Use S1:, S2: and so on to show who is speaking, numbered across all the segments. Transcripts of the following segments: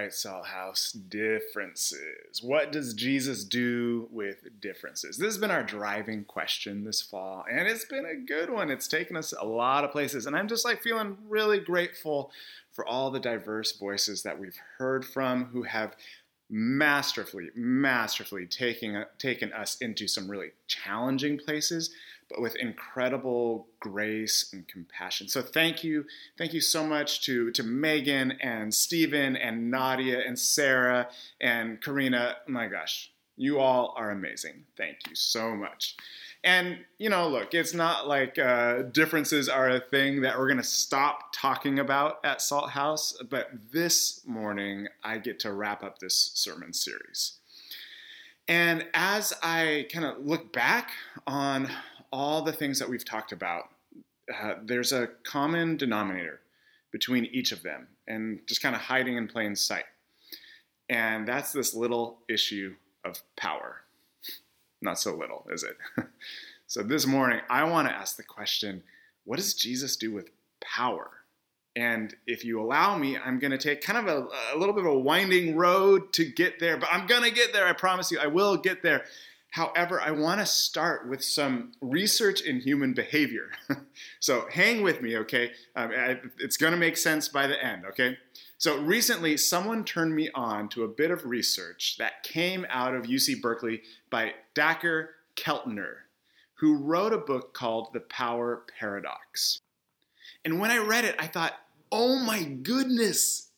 S1: right, House, differences. What does Jesus do with differences? This has been our driving question this fall, and it's been a good one. It's taken us a lot of places, and I'm just like feeling really grateful for all the diverse voices that we've heard from who have masterfully, masterfully taking, taken us into some really challenging places but with incredible grace and compassion. So thank you, thank you so much to, to Megan and Stephen and Nadia and Sarah and Karina. Oh my gosh, you all are amazing. Thank you so much. And, you know, look, it's not like uh, differences are a thing that we're going to stop talking about at Salt House, but this morning I get to wrap up this sermon series. And as I kind of look back on all the things that we've talked about, uh, there's a common denominator between each of them and just kind of hiding in plain sight. And that's this little issue of power. Not so little, is it? so this morning, I want to ask the question what does Jesus do with power? And if you allow me, I'm going to take kind of a, a, little bit of a winding road to get there, but I'm going to get there. I promise you, I will get there. However, I want to start with some research in human behavior. so hang with me, okay? Um, it's going to make sense by the end, okay? So recently, someone turned me on to a bit of research that came out of UC Berkeley by Dacher Keltner, who wrote a book called The Power Paradox. And when I read it, I thought, oh my goodness,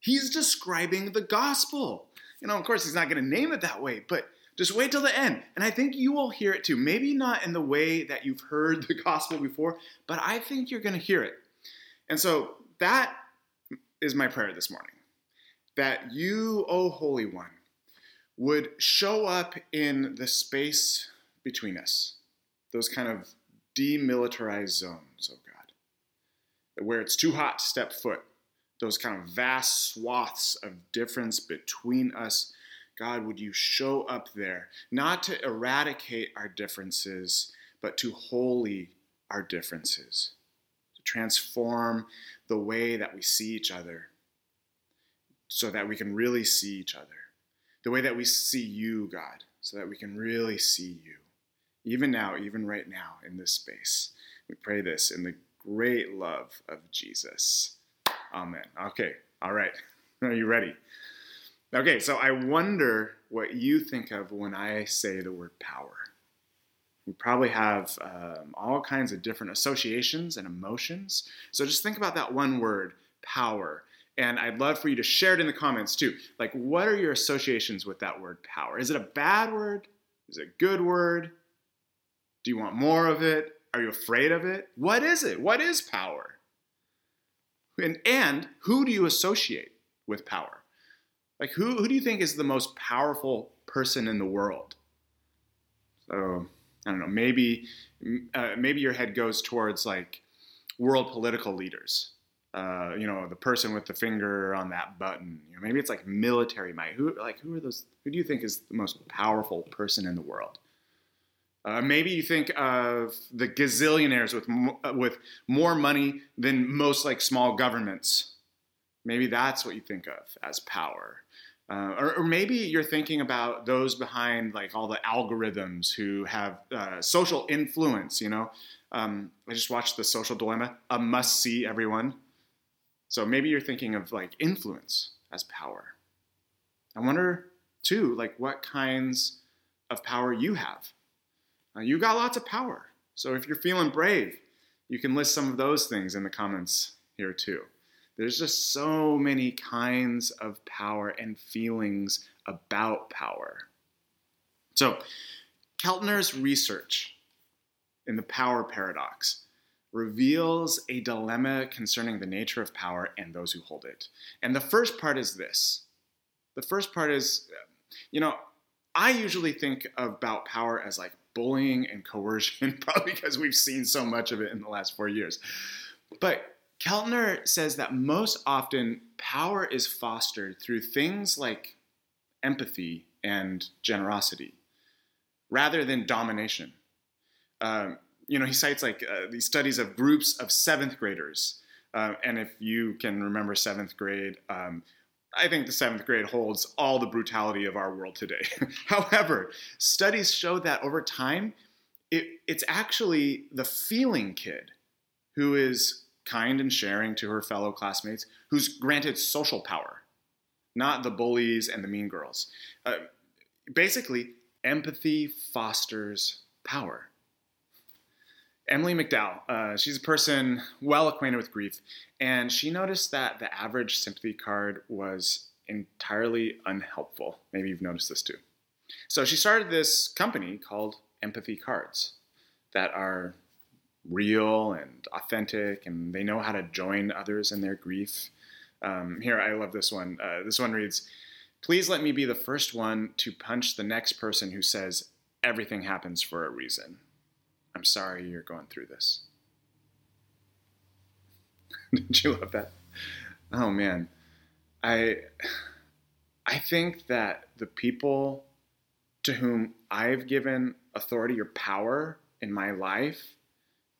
S1: he's describing the gospel. You know, of course, he's not going to name it that way, but just wait till the end. And I think you will hear it too. Maybe not in the way that you've heard the gospel before, but I think you're going to hear it. And so that is my prayer this morning that you, O Holy One, would show up in the space between us, those kind of demilitarized zones, oh God, where it's too hot to step foot, those kind of vast swaths of difference between us God, would you show up there, not to eradicate our differences, but to holy our differences, to transform the way that we see each other so that we can really see each other, the way that we see you, God, so that we can really see you, even now, even right now in this space. We pray this in the great love of Jesus. Amen. Okay, all right. Are you ready? Okay, so I wonder what you think of when I say the word power. We probably have um, all kinds of different associations and emotions. So just think about that one word, power. And I'd love for you to share it in the comments too. Like, what are your associations with that word power? Is it a bad word? Is it a good word? Do you want more of it? Are you afraid of it? What is it? What is power? And, and who do you associate with power? Like, who, who do you think is the most powerful person in the world? So, I don't know, maybe, uh, maybe your head goes towards like world political leaders. Uh, you know, the person with the finger on that button. You know, maybe it's like military might. Who, like, who are those? Who do you think is the most powerful person in the world? Uh, maybe you think of the gazillionaires with uh, with more money than most like small governments. Maybe that's what you think of as power. Uh, or, or, maybe you're thinking about those behind like all the algorithms who have uh, social influence. You know, um, I just watched The Social Dilemma, a must see, everyone. So maybe you're thinking of like influence as power. I wonder too, like what kinds of power you have. Uh, you got lots of power. So if you're feeling brave, you can list some of those things in the comments here too. There's just so many kinds of power and feelings about power. So, Keltner's research in the power paradox reveals a dilemma concerning the nature of power and those who hold it. And the first part is this the first part is, you know, I usually think about power as like bullying and coercion, probably because we've seen so much of it in the last four years. But Keltner says that most often power is fostered through things like empathy and generosity rather than domination. Um, you know, he cites like uh, these studies of groups of seventh graders. Uh, and if you can remember seventh grade, um, I think the seventh grade holds all the brutality of our world today. However, studies show that over time, it, it's actually the feeling kid who is kind and sharing to her fellow classmates who's granted social power, not the bullies and the mean girls. Uh, basically, empathy fosters power. Emily McDowell, uh, she's a person well acquainted with grief, and she noticed that the average sympathy card was entirely unhelpful. Maybe you've noticed this too. So she started this company called Empathy Cards that are real and authentic, and they know how to join others in their grief. Um, here, I love this one. Uh, this one reads Please let me be the first one to punch the next person who says everything happens for a reason. I'm sorry you're going through this. Did you love that? Oh man. I I think that the people to whom I've given authority or power in my life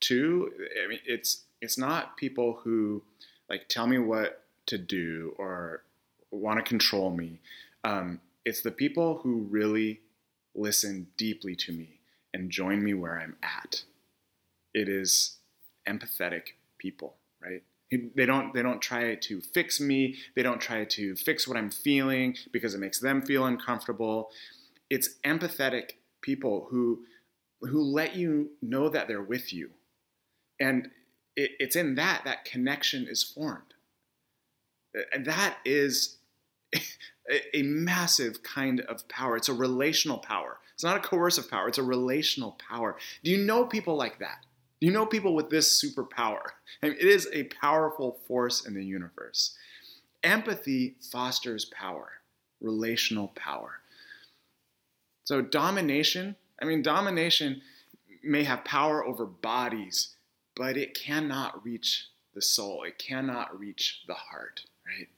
S1: to I mean it's it's not people who like tell me what to do or want to control me. Um, it's the people who really listen deeply to me and join me where I'm at. It is empathetic people, right? They don't they don't try to fix me. They don't try to fix what I'm feeling because it makes them feel uncomfortable. It's empathetic people who who let you know that they're with you. And it, it's in that that connection is formed. Uh, and that is a massive kind of power. It's a relational power. It's not a coercive power, it's a relational power. Do you know people like that? Do you know people with this superpower? I mean, it is a powerful force in the universe. Empathy fosters power, relational power. So, domination, I mean, domination may have power over bodies, but it cannot reach the soul, it cannot reach the heart, right?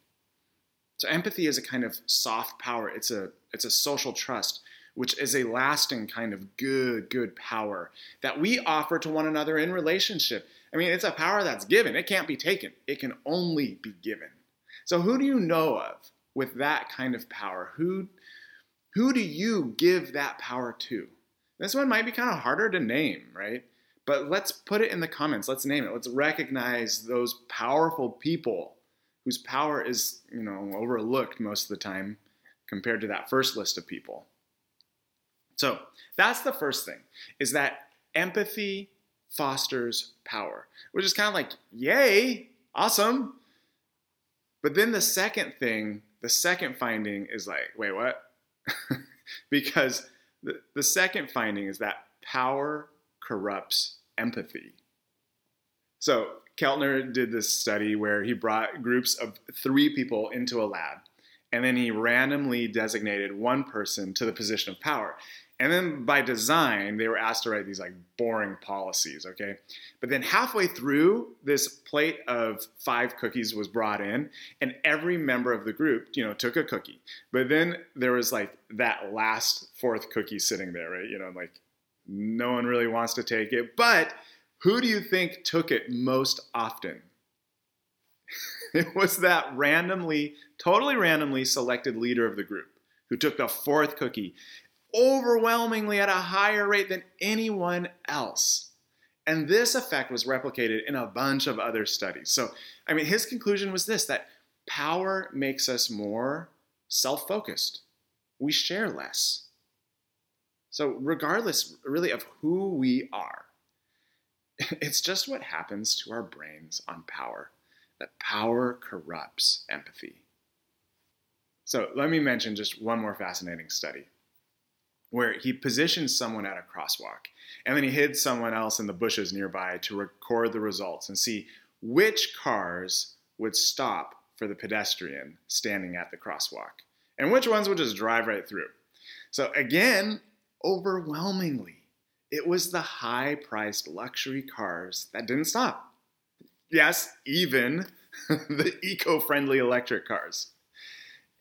S1: So empathy is a kind of soft power. It's a it's a social trust which is a lasting kind of good, good power that we offer to one another in relationship. I mean, it's a power that's given, it can't be taken, it can only be given. So, who do you know of with that kind of power? Who, who do you give that power to? This one might be kind of harder to name, right? But let's put it in the comments. Let's name it. Let's recognize those powerful people whose power is, you know, overlooked most of the time compared to that first list of people. So that's the first thing, is that empathy fosters power, which is kind of like, yay, awesome. But then the second thing, the second finding is like, wait, what? because the, the second finding is that power corrupts empathy. So Keltner did this study where he brought groups of three people into a lab, and then he randomly designated one person to the position of power. And then by design, they were asked to write these like boring policies, okay? But then halfway through, this plate of five cookies was brought in, and every member of the group, you know, took a cookie. But then there was like that last fourth cookie sitting there, right? You know, like no one really wants to take it. But who do you think took it most often? it was that randomly, totally randomly selected leader of the group who took the fourth cookie overwhelmingly at a higher rate than anyone else. And this effect was replicated in a bunch of other studies. So, I mean, his conclusion was this that power makes us more self focused, we share less. So, regardless really of who we are, it's just what happens to our brains on power that power corrupts empathy. So, let me mention just one more fascinating study where he positions someone at a crosswalk and then he hid someone else in the bushes nearby to record the results and see which cars would stop for the pedestrian standing at the crosswalk and which ones would just drive right through. So, again, overwhelmingly, it was the high priced luxury cars that didn't stop. Yes, even the eco friendly electric cars.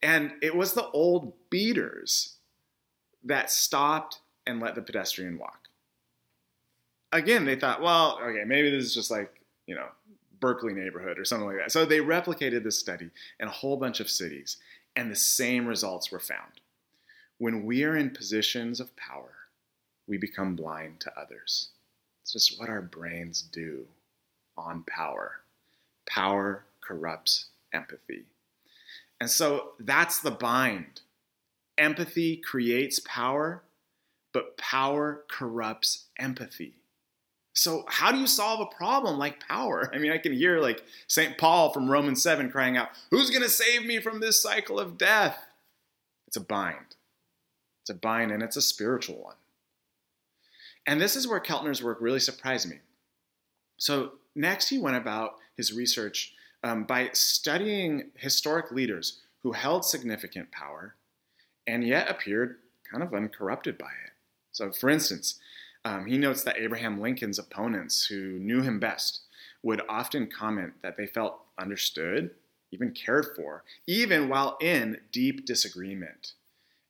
S1: And it was the old beaters that stopped and let the pedestrian walk. Again, they thought, well, okay, maybe this is just like, you know, Berkeley neighborhood or something like that. So they replicated this study in a whole bunch of cities, and the same results were found. When we are in positions of power, we become blind to others. It's just what our brains do on power. Power corrupts empathy. And so that's the bind. Empathy creates power, but power corrupts empathy. So, how do you solve a problem like power? I mean, I can hear like St. Paul from Romans 7 crying out, Who's going to save me from this cycle of death? It's a bind. It's a bind, and it's a spiritual one. And this is where Keltner's work really surprised me. So, next, he went about his research um, by studying historic leaders who held significant power and yet appeared kind of uncorrupted by it. So, for instance, um, he notes that Abraham Lincoln's opponents, who knew him best, would often comment that they felt understood, even cared for, even while in deep disagreement.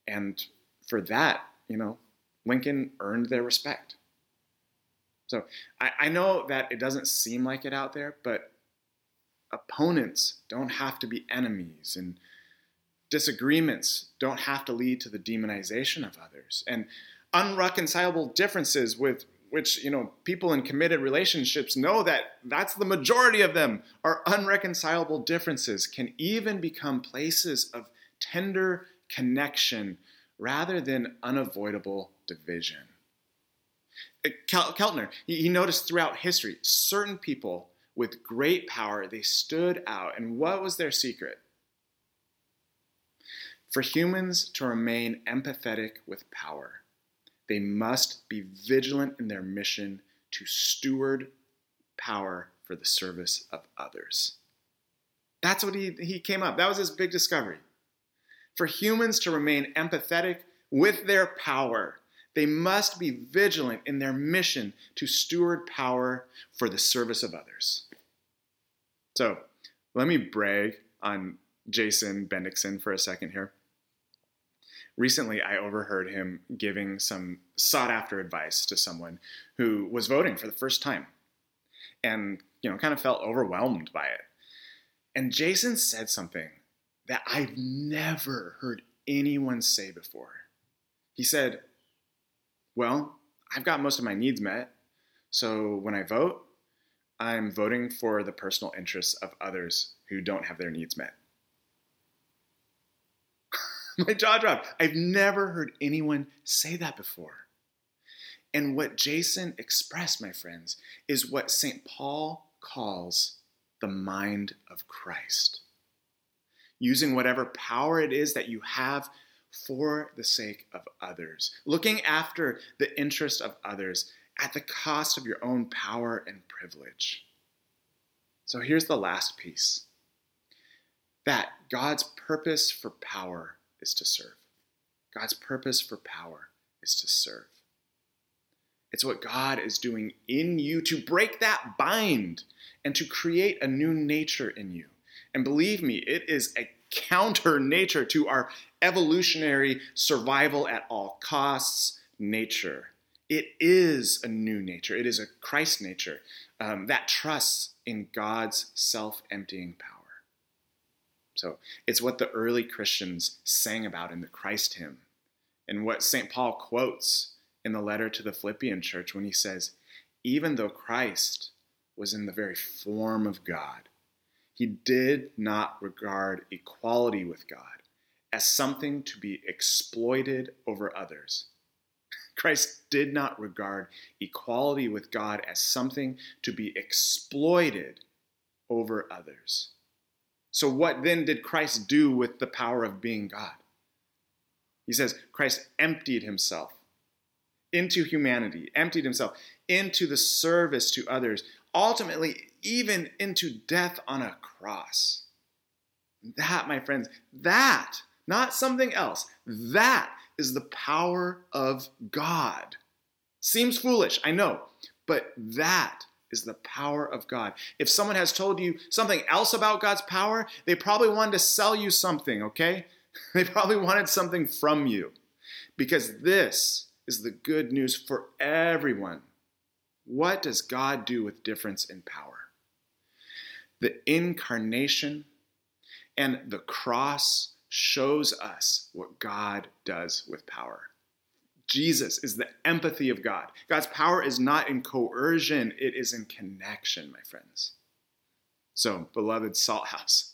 S1: And for that, you know, Lincoln earned their respect. So I, I know that it doesn't seem like it out there, but opponents don't have to be enemies, and disagreements don't have to lead to the demonization of others. And unreconcilable differences with which you know people in committed relationships know that that's the majority of them are unreconcilable differences can even become places of tender connection rather than unavoidable division uh, keltner he noticed throughout history certain people with great power they stood out and what was their secret for humans to remain empathetic with power they must be vigilant in their mission to steward power for the service of others. That's what he, he came up. That was his big discovery. For humans to remain empathetic with their power, they must be vigilant in their mission to steward power for the service of others. So let me brag on Jason Bendixson for a second here recently I overheard him giving some sought after advice to someone who was voting for the first time and, you know, kind of felt overwhelmed by it. And Jason said something that I've never heard anyone say before. He said, Well, I've got most of my needs met. So when I vote, I'm voting for the personal interests of others who don't have their needs met. My jaw dropped. I've never heard anyone say that before. And what Jason expressed, my friends, is what St. Paul calls the mind of Christ. Using whatever power it is that you have for the sake of others, looking after the interest of others at the cost of your own power and privilege. So here's the last piece that God's purpose for power is to serve. God's purpose for power is to serve. It's what God is doing in you to break that bind and to create a new nature in you. And believe me, it is a counter nature to our evolutionary survival at all costs nature. It is a new nature, it is a Christ nature um, that trusts in God's self emptying power. So it's what the early Christians sang about in the Christ hymn, and what St. Paul quotes in the letter to the Philippian church when he says, Even though Christ was in the very form of God, he did not regard equality with God as something to be exploited over others. Christ did not regard equality with God as something to be exploited over others. So, what then did Christ do with the power of being God? He says Christ emptied himself into humanity, emptied himself into the service to others, ultimately, even into death on a cross. That, my friends, that, not something else, that is the power of God. Seems foolish, I know, but that is the power of God. If someone has told you something else about God's power, they probably wanted to sell you something, okay? They probably wanted something from you because this is the good news for everyone. What does God do with difference in power? The incarnation and the cross shows us what God does with power. Jesus is the empathy of God. God's power is not in coercion, it is in connection, my friends. So, beloved Salt House,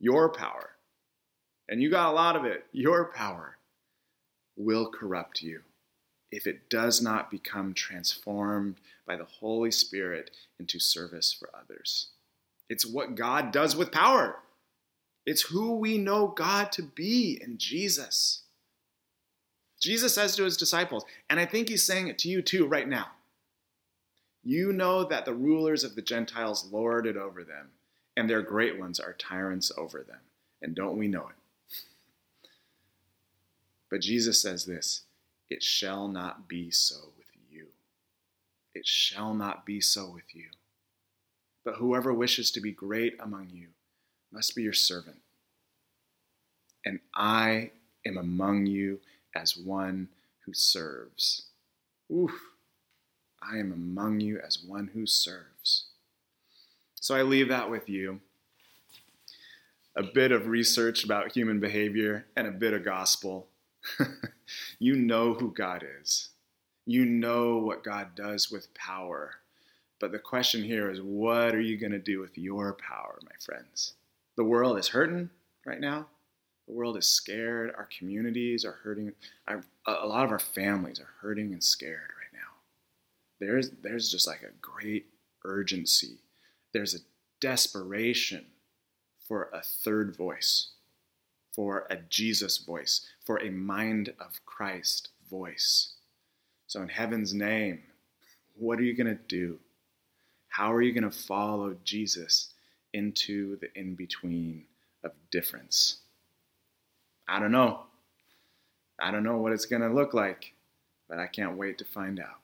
S1: your power, and you got a lot of it, your power will corrupt you if it does not become transformed by the Holy Spirit into service for others. It's what God does with power. It's who we know God to be in Jesus. Jesus says to his disciples, and I think he's saying it to you too right now. You know that the rulers of the Gentiles lord it over them, and their great ones are tyrants over them. And don't we know it? But Jesus says this it shall not be so with you. It shall not be so with you. But whoever wishes to be great among you must be your servant. And I am among you as one who serves. Oof. I am among you as one who serves. So I leave that with you. A bit of research about human behavior and a bit of gospel. you know who God is. You know what God does with power. But the question here is what are you going to do with your power, my friends? The world is hurting right now. The world is scared. Our communities are hurting. Our, a lot of our families are hurting and scared right now. There's, there's just like a great urgency. There's a desperation for a third voice, for a Jesus voice, for a mind of Christ voice. So, in heaven's name, what are you going to do? How are you going to follow Jesus into the in between of difference? I don't know. I don't know what it's going to look like, but I can't wait to find out.